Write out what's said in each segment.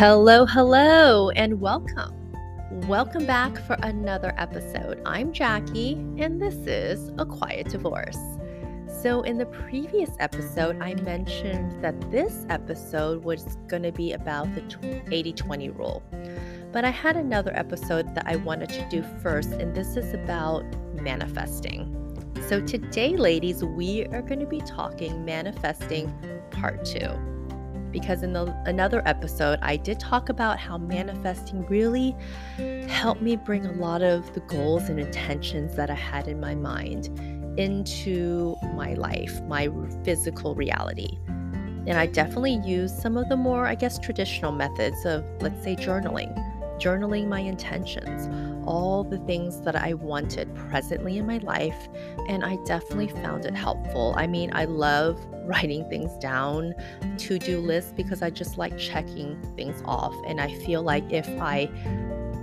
Hello, hello, and welcome. Welcome back for another episode. I'm Jackie, and this is A Quiet Divorce. So, in the previous episode, I mentioned that this episode was going to be about the 80 20 rule. But I had another episode that I wanted to do first, and this is about manifesting. So, today, ladies, we are going to be talking manifesting part two because in the, another episode, I did talk about how manifesting really helped me bring a lot of the goals and intentions that I had in my mind into my life, my physical reality. And I definitely used some of the more, I guess, traditional methods of, let's say, journaling journaling my intentions, all the things that I wanted presently in my life, and I definitely found it helpful. I mean, I love writing things down, to do lists, because I just like checking things off. And I feel like if I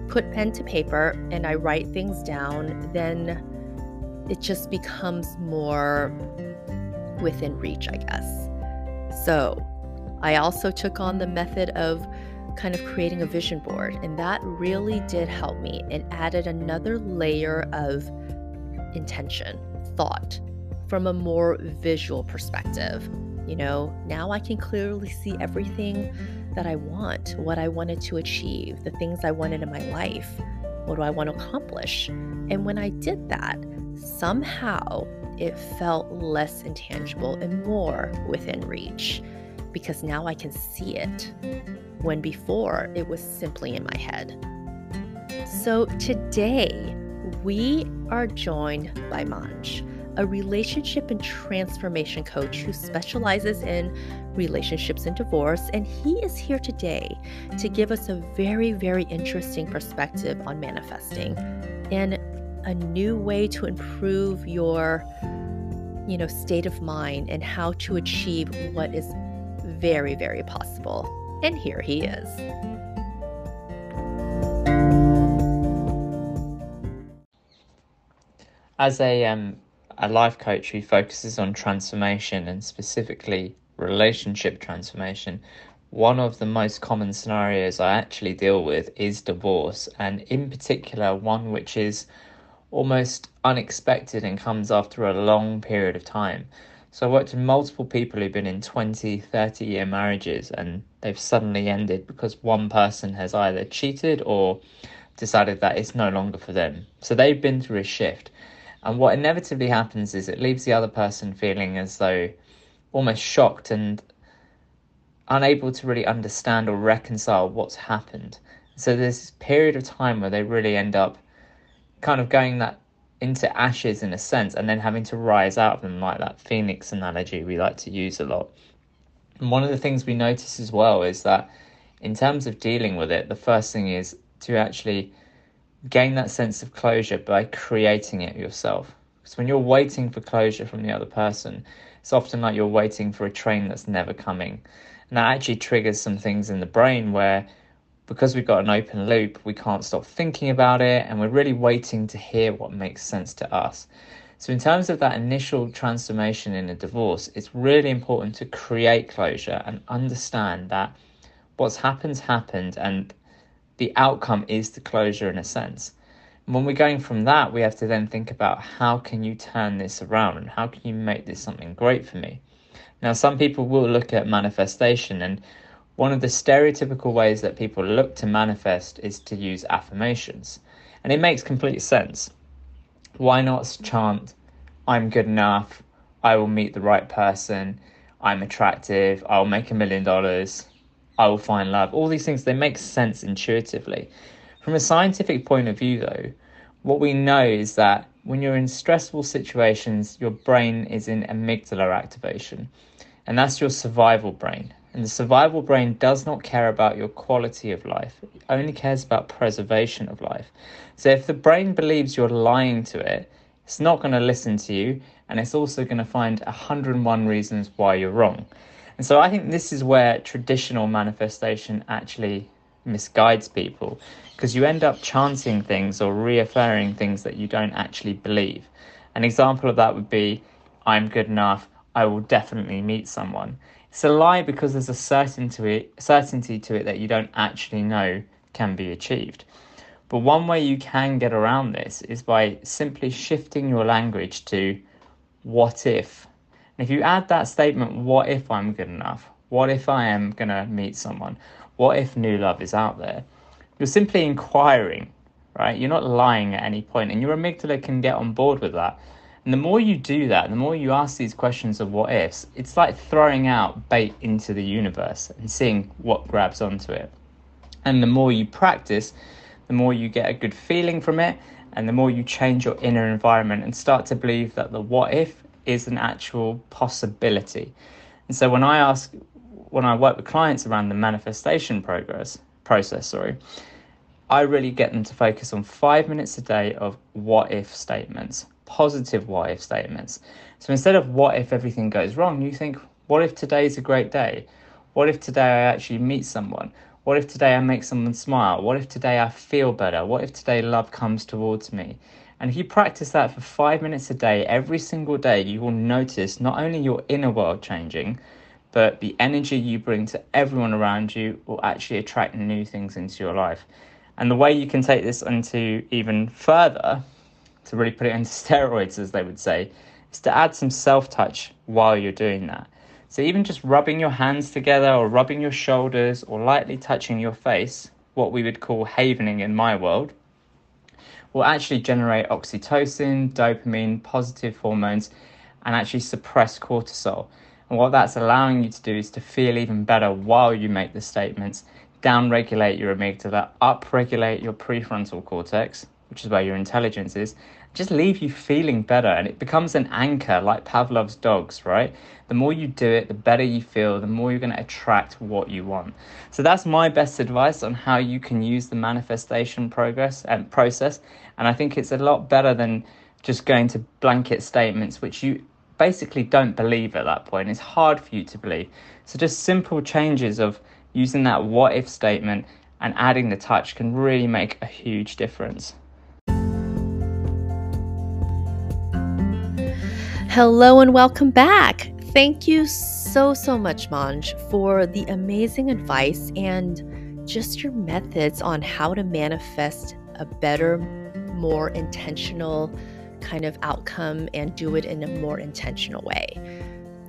put pen to paper and I write things down, then it just becomes more within reach, I guess. So I also took on the method of kind of creating a vision board. And that really did help me and added another layer of intention, thought from a more visual perspective. You know, now I can clearly see everything that I want, what I wanted to achieve, the things I wanted in my life. What do I want to accomplish? And when I did that, somehow it felt less intangible and more within reach because now I can see it when before it was simply in my head. So today, we are joined by Manj, a relationship and transformation coach who specializes in relationships and divorce. And he is here today to give us a very, very interesting perspective on manifesting and a new way to improve your you know state of mind and how to achieve what is very very possible and here he is. As a um, a life coach who focuses on transformation and specifically relationship transformation, one of the most common scenarios I actually deal with is divorce, and in particular, one which is almost unexpected and comes after a long period of time. So I worked with multiple people who've been in 20, 30 year marriages and they've suddenly ended because one person has either cheated or decided that it's no longer for them. So they've been through a shift. And what inevitably happens is it leaves the other person feeling as though almost shocked and unable to really understand or reconcile what's happened. So there's this period of time where they really end up kind of going that into ashes in a sense and then having to rise out of them like that phoenix analogy we like to use a lot. And one of the things we notice as well is that in terms of dealing with it the first thing is to actually gain that sense of closure by creating it yourself. Because when you're waiting for closure from the other person it's often like you're waiting for a train that's never coming. And that actually triggers some things in the brain where because we've got an open loop, we can't stop thinking about it and we're really waiting to hear what makes sense to us. So, in terms of that initial transformation in a divorce, it's really important to create closure and understand that what's happened happened and the outcome is the closure in a sense. And when we're going from that, we have to then think about how can you turn this around and how can you make this something great for me. Now, some people will look at manifestation and one of the stereotypical ways that people look to manifest is to use affirmations. And it makes complete sense. Why not chant, I'm good enough, I will meet the right person, I'm attractive, I'll make a million dollars, I will find love. All these things, they make sense intuitively. From a scientific point of view, though, what we know is that when you're in stressful situations, your brain is in amygdala activation, and that's your survival brain. And the survival brain does not care about your quality of life, it only cares about preservation of life. So if the brain believes you're lying to it, it's not going to listen to you, and it's also going to find 101 reasons why you're wrong. And so I think this is where traditional manifestation actually misguides people because you end up chanting things or reaffirming things that you don't actually believe. An example of that would be I'm good enough, I will definitely meet someone. It's a lie because there's a certainty certainty to it that you don't actually know can be achieved. But one way you can get around this is by simply shifting your language to what if. And if you add that statement, what if I'm good enough? What if I am going to meet someone? What if new love is out there? You're simply inquiring, right? You're not lying at any point, and your amygdala can get on board with that. And the more you do that, the more you ask these questions of what ifs, it's like throwing out bait into the universe and seeing what grabs onto it. And the more you practice, the more you get a good feeling from it, and the more you change your inner environment and start to believe that the what if is an actual possibility. And so when I ask, when I work with clients around the manifestation progress process, sorry, I really get them to focus on five minutes a day of what if statements, positive what if statements. So instead of what if everything goes wrong, you think, what if today is a great day? What if today I actually meet someone? What if today I make someone smile? What if today I feel better? What if today love comes towards me? And if you practice that for five minutes a day, every single day, you will notice not only your inner world changing, but the energy you bring to everyone around you will actually attract new things into your life. And the way you can take this into even further, to really put it into steroids, as they would say, is to add some self touch while you're doing that. So even just rubbing your hands together or rubbing your shoulders or lightly touching your face, what we would call havening in my world, will actually generate oxytocin, dopamine, positive hormones, and actually suppress cortisol. And what that's allowing you to do is to feel even better while you make the statements, down regulate your amygdala, up regulate your prefrontal cortex, which is where your intelligence is, just leave you feeling better. And it becomes an anchor like Pavlov's dogs, right? The more you do it, the better you feel, the more you're going to attract what you want. So that's my best advice on how you can use the manifestation progress and process. And I think it's a lot better than just going to blanket statements, which you basically don't believe at that point. It's hard for you to believe. So just simple changes of using that what if statement and adding the touch can really make a huge difference. Hello and welcome back. Thank you so, so much, Manj, for the amazing advice and just your methods on how to manifest a better, more intentional kind of outcome and do it in a more intentional way.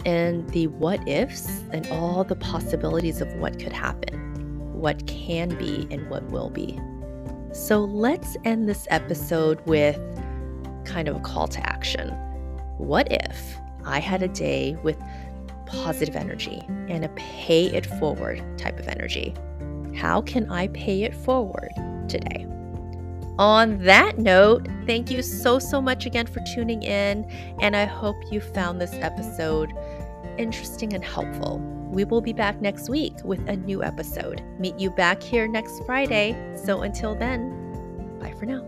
And the what ifs and all the possibilities of what could happen, what can be, and what will be. So let's end this episode with kind of a call to action. What if I had a day with positive energy and a pay it forward type of energy? How can I pay it forward today? On that note, thank you so, so much again for tuning in, and I hope you found this episode interesting and helpful. We will be back next week with a new episode. Meet you back here next Friday. So until then, bye for now.